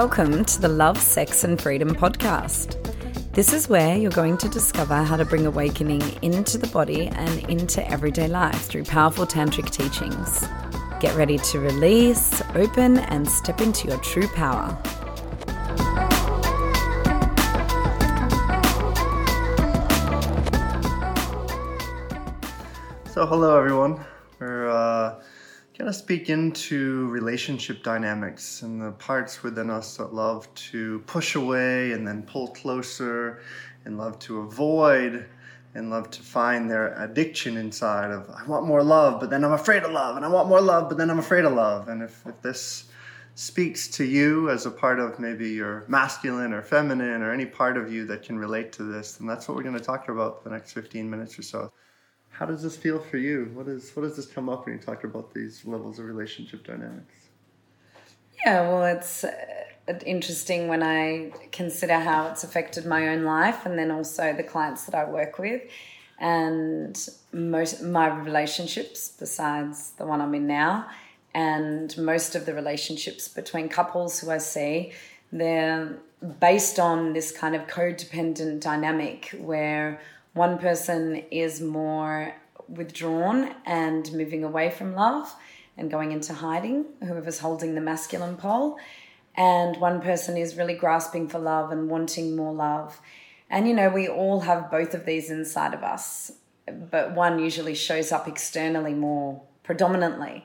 Welcome to the Love, Sex and Freedom podcast. This is where you're going to discover how to bring awakening into the body and into everyday life through powerful tantric teachings. Get ready to release, open, and step into your true power. So, hello everyone. We're uh, going to speak into relationship dynamics and the parts within us that love to push away and then pull closer and love to avoid and love to find their addiction inside of I want more love, but then I'm afraid of love, and I want more love, but then I'm afraid of love. And if, if this speaks to you as a part of maybe your masculine or feminine or any part of you that can relate to this, then that's what we're going to talk about for the next 15 minutes or so. How does this feel for you? What is what does this come up when you talk about these levels of relationship dynamics? Yeah, well, it's uh, interesting when I consider how it's affected my own life, and then also the clients that I work with, and most my relationships besides the one I'm in now, and most of the relationships between couples who I see, they're based on this kind of codependent dynamic where one person is more withdrawn and moving away from love and going into hiding, whoever's holding the masculine pole. And one person is really grasping for love and wanting more love. And you know, we all have both of these inside of us, but one usually shows up externally more predominantly.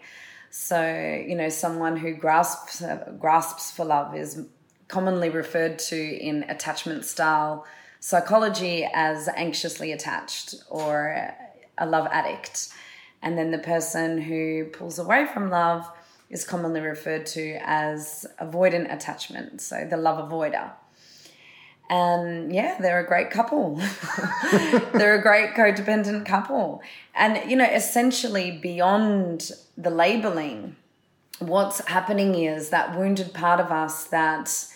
So, you know, someone who grasps grasps for love is commonly referred to in attachment style psychology as anxiously attached or a love addict. And then the person who pulls away from love is commonly referred to as avoidant attachment, so the love avoider. And yeah, they're a great couple. they're a great codependent couple. And, you know, essentially beyond the labeling, what's happening is that wounded part of us that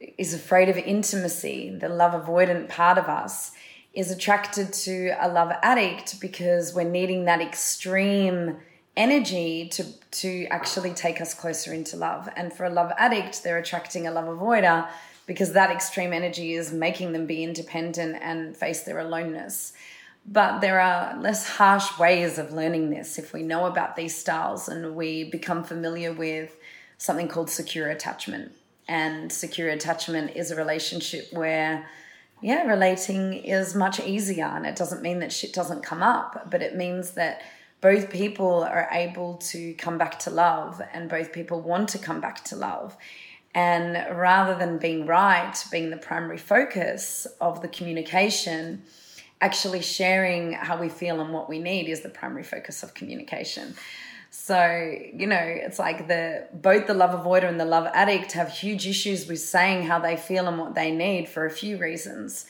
is afraid of intimacy, the love avoidant part of us, is attracted to a love addict because we're needing that extreme energy to to actually take us closer into love. And for a love addict, they're attracting a love avoider because that extreme energy is making them be independent and face their aloneness. But there are less harsh ways of learning this if we know about these styles and we become familiar with something called secure attachment and secure attachment is a relationship where yeah relating is much easier and it doesn't mean that shit doesn't come up but it means that both people are able to come back to love and both people want to come back to love. And rather than being right being the primary focus of the communication actually sharing how we feel and what we need is the primary focus of communication so, you know, it's like the both the love avoider and the love addict have huge issues with saying how they feel and what they need for a few reasons.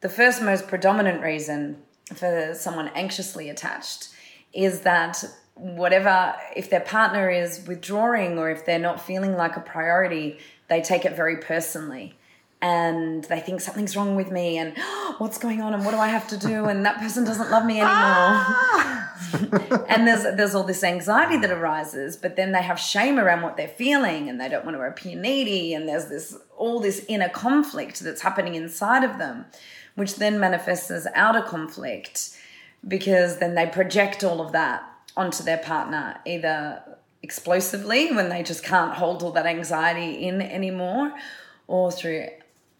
The first most predominant reason for someone anxiously attached is that whatever if their partner is withdrawing or if they're not feeling like a priority, they take it very personally and they think something's wrong with me and oh, what's going on and what do I have to do and that person doesn't love me anymore. Ah! and there's there's all this anxiety that arises, but then they have shame around what they're feeling and they don't want to appear needy and there's this all this inner conflict that's happening inside of them, which then manifests as outer conflict because then they project all of that onto their partner either explosively when they just can't hold all that anxiety in anymore or through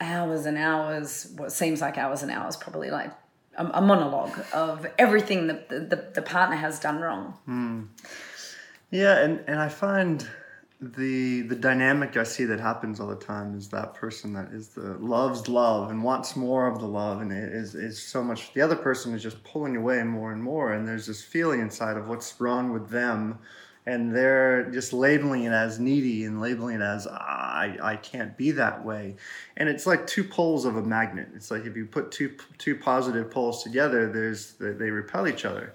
hours and hours, what seems like hours and hours, probably like a, a monologue of everything that the, the, the partner has done wrong. Mm. Yeah, and, and I find the the dynamic I see that happens all the time is that person that is the loves love and wants more of the love and it is is so much the other person is just pulling away more and more and there's this feeling inside of what's wrong with them and they're just labeling it as needy and labeling it as I, I can't be that way. And it's like two poles of a magnet. It's like if you put two two positive poles together there's they repel each other.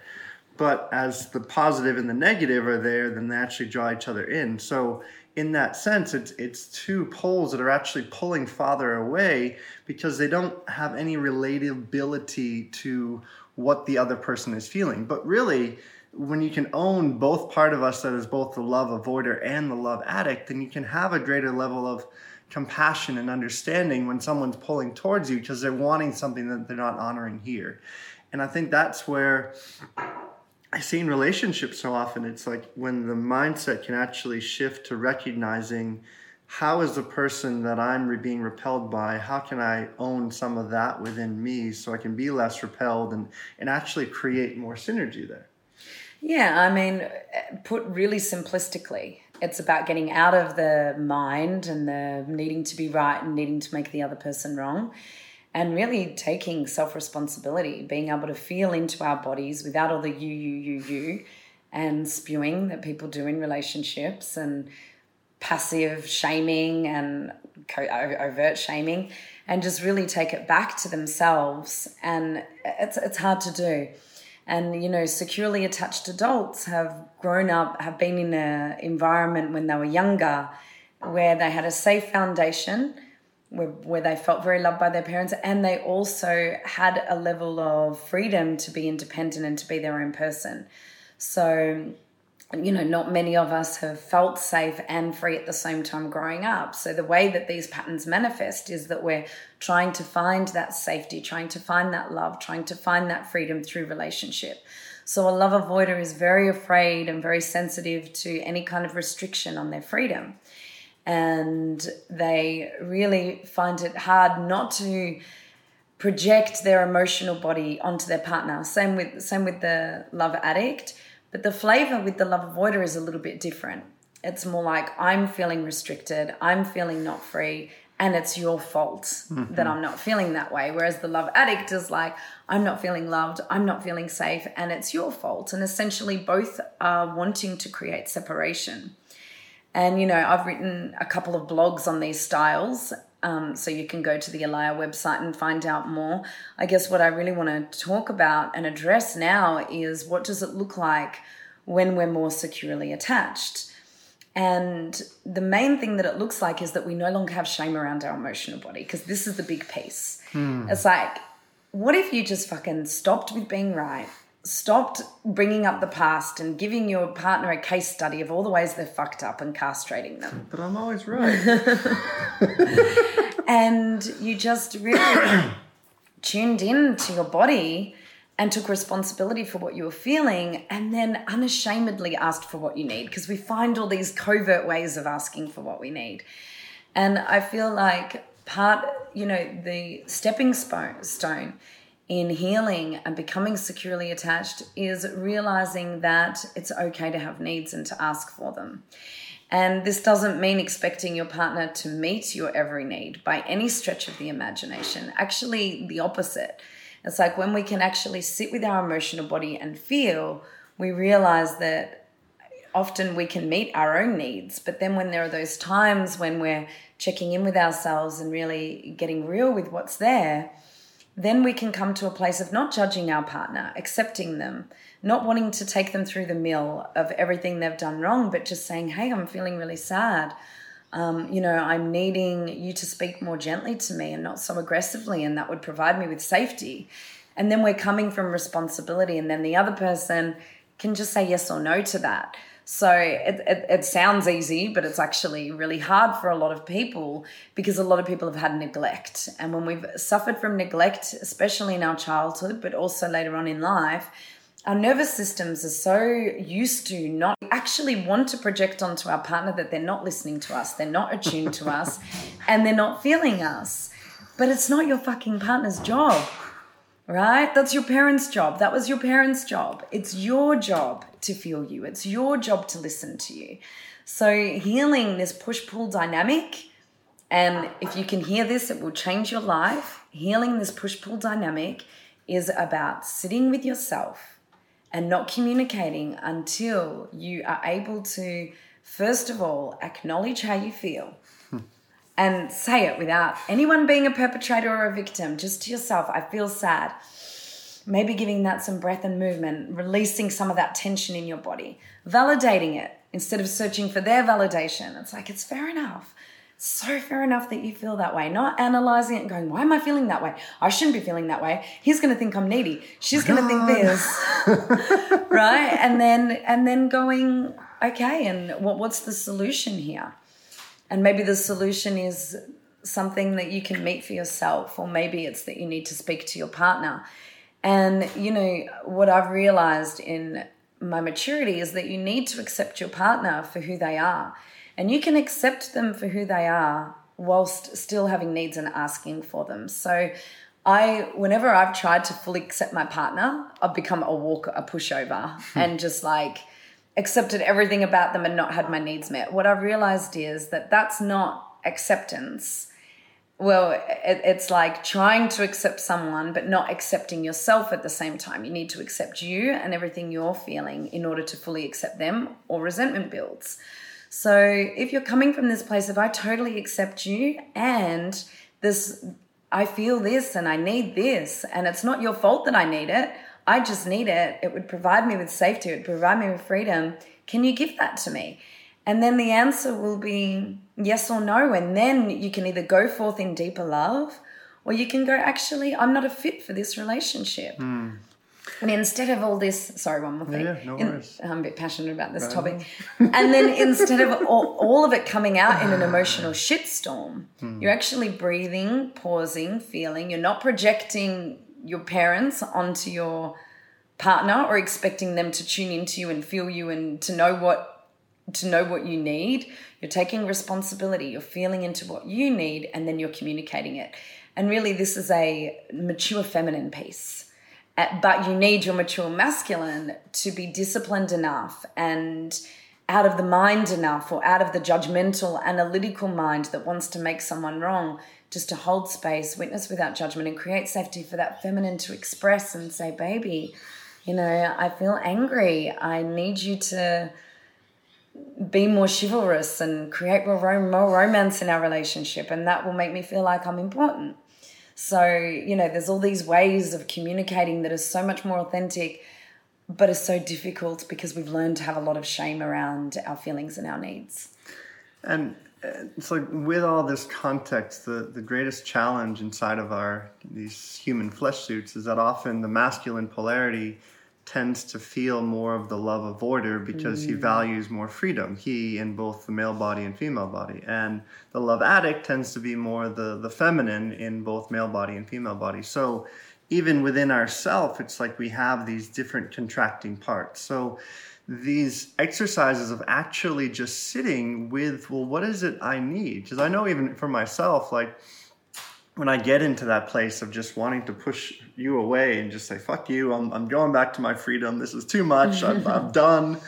But as the positive and the negative are there then they actually draw each other in. So in that sense it's it's two poles that are actually pulling farther away because they don't have any relatability to what the other person is feeling. But really when you can own both part of us that is both the love avoider and the love addict, then you can have a greater level of compassion and understanding when someone's pulling towards you because they're wanting something that they're not honoring here. And I think that's where I see in relationships so often it's like when the mindset can actually shift to recognizing how is the person that I'm being repelled by, how can I own some of that within me so I can be less repelled and, and actually create more synergy there? Yeah, I mean, put really simplistically, it's about getting out of the mind and the needing to be right and needing to make the other person wrong and really taking self responsibility, being able to feel into our bodies without all the you, you, you, you, and spewing that people do in relationships and passive shaming and overt shaming and just really take it back to themselves and it's it's hard to do and you know securely attached adults have grown up have been in an environment when they were younger where they had a safe foundation where, where they felt very loved by their parents and they also had a level of freedom to be independent and to be their own person. So you know, not many of us have felt safe and free at the same time growing up. So, the way that these patterns manifest is that we're trying to find that safety, trying to find that love, trying to find that freedom through relationship. So, a love avoider is very afraid and very sensitive to any kind of restriction on their freedom. And they really find it hard not to project their emotional body onto their partner. Same with same with the love addict but the flavor with the love avoider is a little bit different. It's more like I'm feeling restricted, I'm feeling not free, and it's your fault mm-hmm. that I'm not feeling that way. Whereas the love addict is like, I'm not feeling loved, I'm not feeling safe, and it's your fault. And essentially, both are wanting to create separation. And, you know, I've written a couple of blogs on these styles, um, so you can go to the Elia website and find out more. I guess what I really want to talk about and address now is what does it look like when we're more securely attached? And the main thing that it looks like is that we no longer have shame around our emotional body because this is the big piece. Hmm. It's like, what if you just fucking stopped with being right? stopped bringing up the past and giving your partner a case study of all the ways they're fucked up and castrating them. But I'm always right. and you just really tuned in to your body and took responsibility for what you were feeling and then unashamedly asked for what you need because we find all these covert ways of asking for what we need. And I feel like part, you know, the stepping stone in healing and becoming securely attached is realizing that it's okay to have needs and to ask for them. And this doesn't mean expecting your partner to meet your every need by any stretch of the imagination. Actually, the opposite. It's like when we can actually sit with our emotional body and feel, we realize that often we can meet our own needs. But then when there are those times when we're checking in with ourselves and really getting real with what's there, then we can come to a place of not judging our partner, accepting them, not wanting to take them through the mill of everything they've done wrong, but just saying, hey, I'm feeling really sad. Um, you know, I'm needing you to speak more gently to me and not so aggressively, and that would provide me with safety. And then we're coming from responsibility, and then the other person can just say yes or no to that. So it, it, it, sounds easy, but it's actually really hard for a lot of people because a lot of people have had neglect. And when we've suffered from neglect, especially in our childhood, but also later on in life, our nervous systems are so used to not actually want to project onto our partner that they're not listening to us, they're not attuned to us, and they're not feeling us. But it's not your fucking partner's job right? That's your parents' job. That was your parents' job. It's your job to feel you, it's your job to listen to you. So, healing this push pull dynamic, and if you can hear this, it will change your life. Healing this push pull dynamic is about sitting with yourself and not communicating until you are able to, first of all, acknowledge how you feel and say it without anyone being a perpetrator or a victim, just to yourself. I feel sad. Maybe giving that some breath and movement, releasing some of that tension in your body, validating it instead of searching for their validation. It's like, it's fair enough. It's so fair enough that you feel that way, not analyzing it and going, why am I feeling that way? I shouldn't be feeling that way. He's going to think I'm needy. She's going to think this. right? And then, and then going, okay, and what, what's the solution here? And maybe the solution is something that you can meet for yourself, or maybe it's that you need to speak to your partner. And, you know, what I've realized in my maturity is that you need to accept your partner for who they are. And you can accept them for who they are whilst still having needs and asking for them. So, I, whenever I've tried to fully accept my partner, I've become a walker, a pushover, hmm. and just like accepted everything about them and not had my needs met. What I've realized is that that's not acceptance. Well, it, it's like trying to accept someone, but not accepting yourself at the same time. You need to accept you and everything you're feeling in order to fully accept them, or resentment builds. So if you're coming from this place of I totally accept you and this I feel this and I need this, and it's not your fault that I need it. I just need it. It would provide me with safety, it would provide me with freedom. Can you give that to me? And then the answer will be yes or no. And then you can either go forth in deeper love or you can go, actually, I'm not a fit for this relationship. Mm. And instead of all this, sorry, one more thing. Yeah, no worries. In, I'm a bit passionate about this topic. and then instead of all, all, of it coming out in an emotional shitstorm, mm. you're actually breathing, pausing, feeling. You're not projecting your parents onto your partner or expecting them to tune into you and feel you and to know what to know what you need. You're taking responsibility. You're feeling into what you need and then you're communicating it. And really, this is a mature feminine piece uh, but you need your mature masculine to be disciplined enough and out of the mind enough or out of the judgmental analytical mind that wants to make someone wrong just to hold space witness without judgment and create safety for that feminine to express and say baby you know i feel angry i need you to be more chivalrous and create more romance in our relationship and that will make me feel like i'm important so, you know, there's all these ways of communicating that are so much more authentic, but are so difficult because we've learned to have a lot of shame around our feelings and our needs. And it's like with all this context, the, the greatest challenge inside of our these human flesh suits is that often the masculine polarity tends to feel more of the love avoider because mm. he values more freedom he in both the male body and female body. And the love addict tends to be more the the feminine in both male body and female body. So even within ourself it's like we have these different contracting parts. So these exercises of actually just sitting with well what is it i need because i know even for myself like when I get into that place of just wanting to push you away and just say, fuck you, I'm, I'm going back to my freedom. This is too much. I'm, I'm done.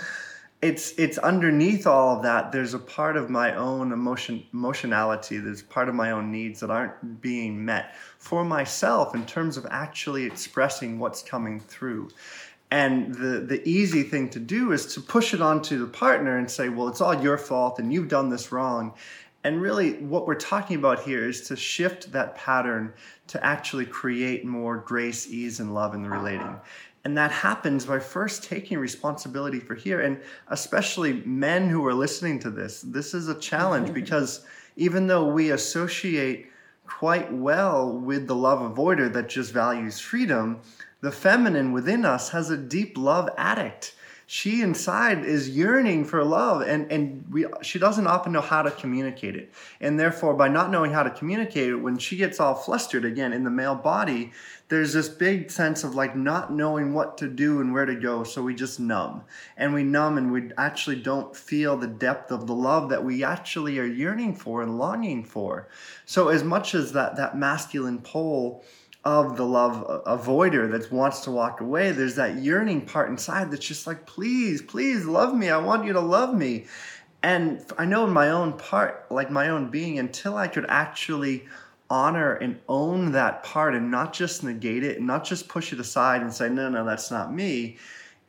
It's, it's underneath all of that. There's a part of my own emotion, emotionality. There's part of my own needs that aren't being met for myself in terms of actually expressing what's coming through. And the, the easy thing to do is to push it onto the partner and say, well, it's all your fault and you've done this wrong. And really, what we're talking about here is to shift that pattern to actually create more grace, ease, and love in the relating. And that happens by first taking responsibility for here. And especially men who are listening to this, this is a challenge mm-hmm. because even though we associate quite well with the love avoider that just values freedom, the feminine within us has a deep love addict. She inside is yearning for love and and we she doesn't often know how to communicate it. And therefore by not knowing how to communicate it when she gets all flustered again in the male body there's this big sense of like not knowing what to do and where to go so we just numb. And we numb and we actually don't feel the depth of the love that we actually are yearning for and longing for. So as much as that that masculine pole of the love avoider that wants to walk away, there's that yearning part inside that's just like, please, please love me. I want you to love me. And I know in my own part, like my own being, until I could actually honor and own that part and not just negate it and not just push it aside and say, no, no, that's not me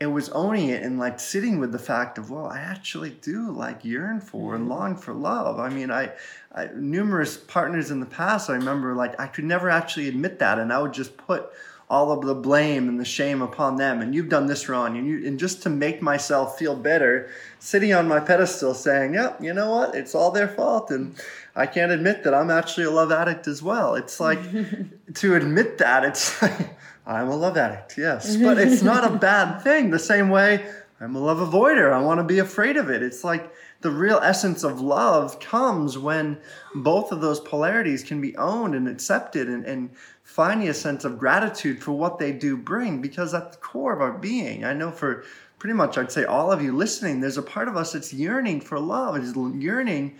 it was owning it and like sitting with the fact of well i actually do like yearn for and mm-hmm. long for love. I mean I, I, numerous partners in the past i remember like i could never actually admit that and i would just put all of the blame and the shame upon them and you've done this wrong and you and just to make myself feel better sitting on my pedestal saying yep yeah, you know what? It's all their fault and i can't admit that i'm actually a love addict as well. It's like to admit that it's like I'm a love addict, yes. But it's not a bad thing. The same way I'm a love avoider. I want to be afraid of it. It's like the real essence of love comes when both of those polarities can be owned and accepted and, and finding a sense of gratitude for what they do bring because at the core of our being, I know for pretty much I'd say all of you listening, there's a part of us that's yearning for love. It's yearning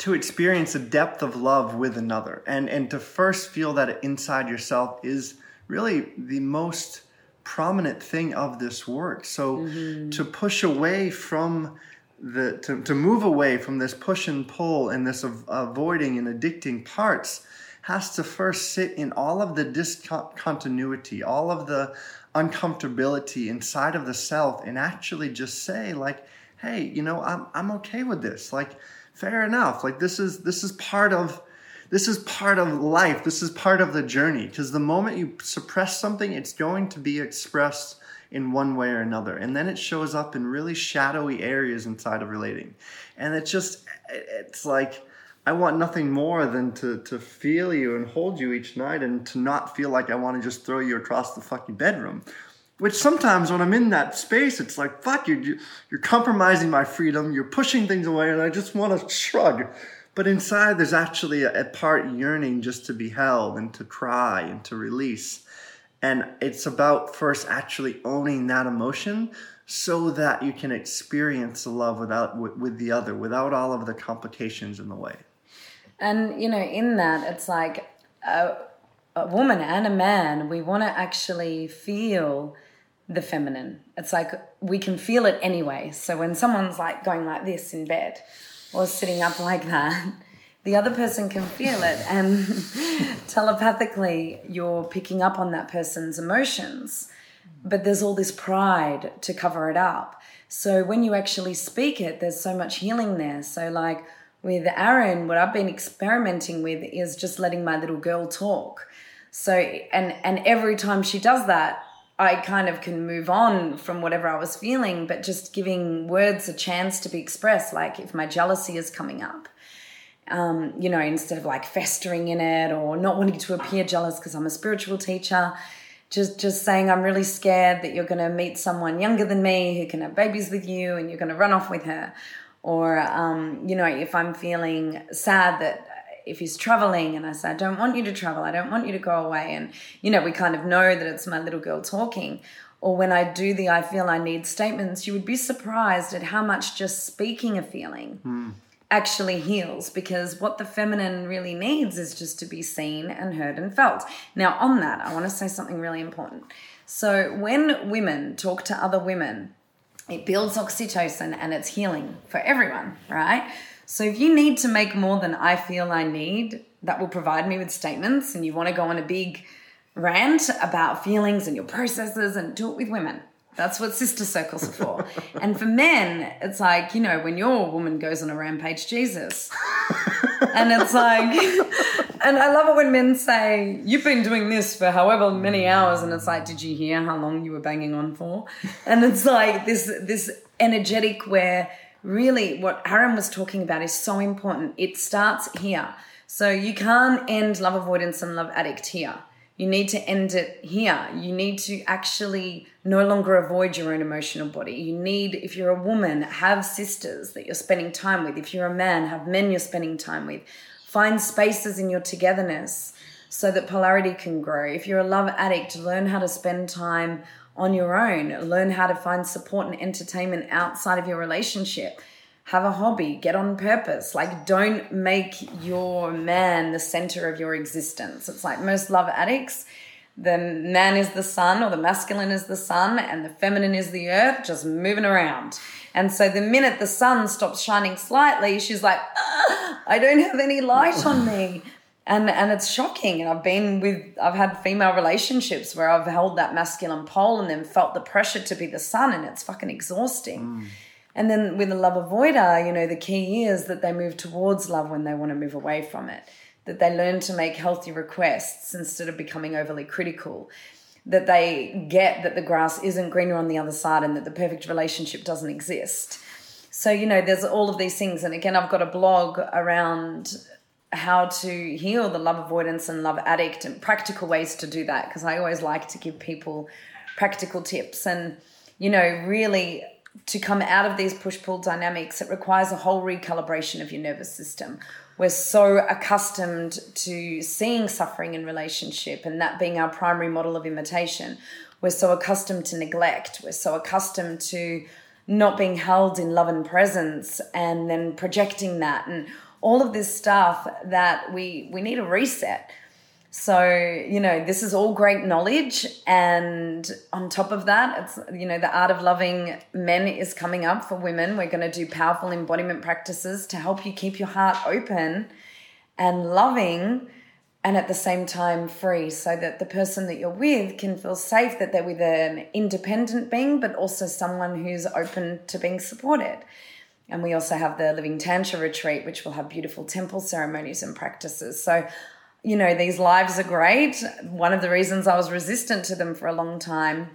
to experience a depth of love with another. And and to first feel that inside yourself is really the most prominent thing of this work. So mm-hmm. to push away from the to, to move away from this push and pull and this av- avoiding and addicting parts has to first sit in all of the discontinuity all of the uncomfortability inside of the self and actually just say like hey you know i'm, I'm okay with this. Like fair enough. Like this is this is part of this is part of life. This is part of the journey. Because the moment you suppress something it's going to be expressed in one way or another. And then it shows up in really shadowy areas inside of relating. And it's just it's like i want nothing more than to to feel you and hold you each night and to not feel like i want to just throw you across the fucking bedroom which sometimes when I'm in that space, it's like, fuck, you're, you're compromising my freedom, you're pushing things away, and I just want to shrug. But inside, there's actually a, a part yearning just to be held and to cry and to release. And it's about first actually owning that emotion so that you can experience the love without with, with the other, without all of the complications in the way. And, you know, in that, it's like a, a woman and a man, we want to actually feel the feminine. It's like we can feel it anyway. So when someone's like going like this in bed or sitting up like that, the other person can feel it and telepathically you're picking up on that person's emotions. But there's all this pride to cover it up. So when you actually speak it, there's so much healing there. So like with Aaron, what I've been experimenting with is just letting my little girl talk. So and and every time she does that, I kind of can move on from whatever I was feeling, but just giving words a chance to be expressed. Like if my jealousy is coming up, um, you know, instead of like festering in it or not wanting to appear jealous because I'm a spiritual teacher, just just saying I'm really scared that you're going to meet someone younger than me who can have babies with you and you're going to run off with her. Or, um, you know, if I'm feeling sad that if he's traveling and I say, I don't want you to travel, I don't want you to go away. And, you know, we kind of know that it's my little girl talking. Or when I do the I feel I need statements, you would be surprised at how much just speaking a feeling mm. actually heals because what the feminine really needs is just to be seen and heard and felt. Now, on that, I want to say something really important. So, when women talk to other women, it builds oxytocin and it's healing for everyone, right? So if you need to make more than I feel I need, that will provide me with statements, and you want to go on a big rant about feelings and your processes and do it with women. That's what sister circles are for. and for men, it's like, you know, when your woman goes on a rampage, Jesus. and it's like, and I love it when men say, You've been doing this for however many hours. And it's like, Did you hear how long you were banging on for? And it's like this, this energetic where really what Aaron was talking about is so important. It starts here. So you can't end love avoidance and love addict here. You need to end it here. You need to actually no longer avoid your own emotional body. You need, if you're a woman, have sisters that you're spending time with. If you're a man, have men you're spending time with. Find spaces in your togetherness so that polarity can grow. If you're a love addict, learn how to spend time on your own. Learn how to find support and entertainment outside of your relationship. Have a hobby, get on purpose. Like, don't make your man the center of your existence. It's like most love addicts, the man is the sun or the masculine is the sun and the feminine is the earth, just moving around. And so the minute the sun stops shining slightly, she's like, ah, I don't have any light on me and and it's shocking. And i've been with i've had female relationships where i've held that masculine pole and then felt the pressure to be the sun and it's fucking exhausting. Mm. and then with a love avoider you know the key is that they move towards love when they want to move away from it that they learn to make healthy requests instead of becoming overly critical that they get that the grass isn't greener on the other side and that the perfect relationship doesn't exist. So you know there's all of these things. And again i've got a blog around how to heal the love avoidance and love addict and practical ways to do that because I always like to give people practical tips and you know, really to come out of these push pull dynamics, it requires a whole recalibration of your nervous system. We're so accustomed to seeing suffering in relationship and that being our primary model of imitation. We're so accustomed to neglect. We're so accustomed to not being held in love and presence and then projecting that and all of this stuff that we we need a reset so, you know, this is all great knowledge. And on top of that, it's, you know, the art of loving men is coming up for women. We're going to do powerful embodiment practices to help you keep your heart open and loving and at the same time free so that the person that you're with can feel safe that they're with an independent being, but also someone who's open to being supported. And we also have the Living Tantra retreat, which will have beautiful temple ceremonies and practices. So you know, these lives are great. One of the reasons I was resistant to them for a long time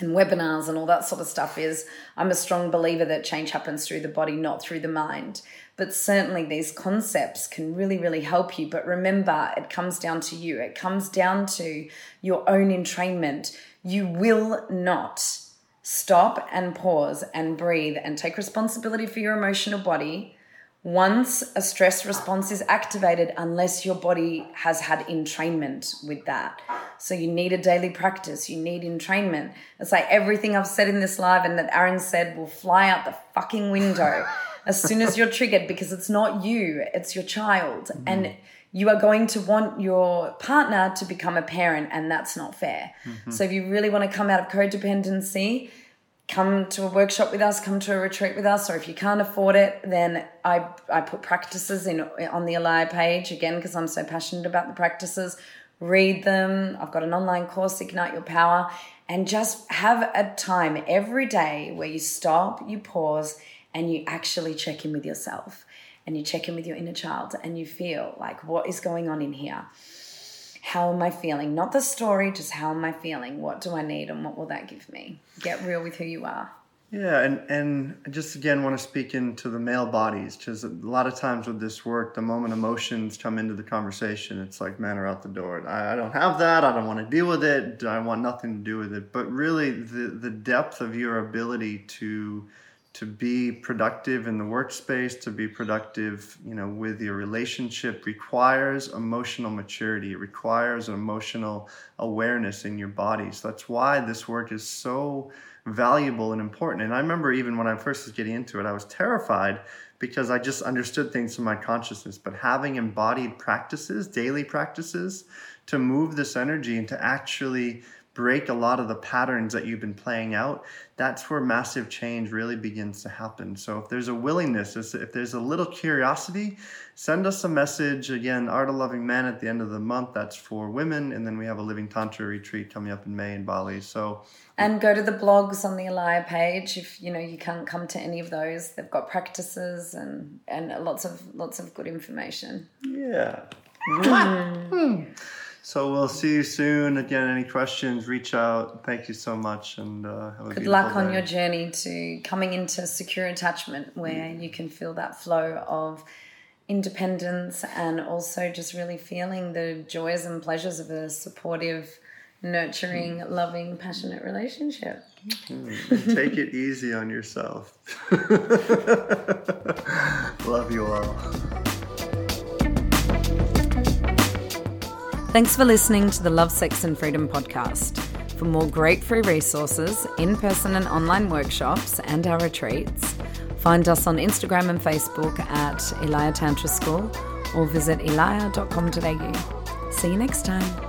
and webinars and all that sort of stuff is I'm a strong believer that change happens through the body, not through the mind. But certainly these concepts can really, really help you. But remember, it comes down to you, it comes down to your own entrainment. You will not stop and pause and breathe and take responsibility for your emotional body once a stress response is activated unless your body has had entrainment with that. So you need a daily practice, you need entrainment. It's like everything I've said in this live and that Aaron said will fly out the fucking window as soon as you're triggered because it's not you, it's your child. Mm. And you are going to want your partner to become a parent, and that's not fair. Mm-hmm. So if you really want to come out of codependency, come to a workshop with us, come to a retreat with us, or if you can't afford it, then I, I put practices in on the Elia page again because I'm so passionate about the practices. Read them. I've got an online course, Ignite Your Power, and just have a time every day where you stop, you pause, and you actually check in with yourself and you check in with your inner child and you feel like what is going on in here how am I feeling? Not the story, just how am I feeling? What do I need and what will that give me? Get real with who you are. Yeah, and, and just again want to speak into the male bodies because a lot of times with this work, the moment emotions come into the conversation, it's like men are out the door. I, I don't have that. I don't want to deal with it. I want nothing to do with it. But really, the, the depth of your ability to to be productive in the workspace, to be productive, you know, with your relationship requires emotional maturity. It requires emotional awareness in your body. So that's why this work is so valuable and important. And I remember even when I first was getting into it, I was terrified because I just understood things from my consciousness. But having embodied practices, daily practices, to move this energy and to actually break a lot of the patterns that you've been playing out, that's where massive change really begins to happen. So if there's a willingness, if there's a little curiosity, send us a message. Again, Art of Loving Man at the end of the month, that's for women. And then we have a Living Tantra retreat coming up in May in Bali. So and go to the blogs on the Elia page if you know you can't come to any of those. They've got practices and and lots of lots of good information. Yeah. Mm. So we'll see you soon. Again, any questions, reach out. Thank you so much, and uh, good luck on your journey to coming into secure attachment, where you can feel that flow of independence and also just really feeling the joys and pleasures of a supportive, nurturing, mm. loving, passionate relationship. Mm. Take it easy on yourself. Love you all. Thanks for listening to the Love, Sex and Freedom podcast. For more great free resources, in person and online workshops, and our retreats, find us on Instagram and Facebook at Elia Tantra School or visit elia.com.au. See you next time.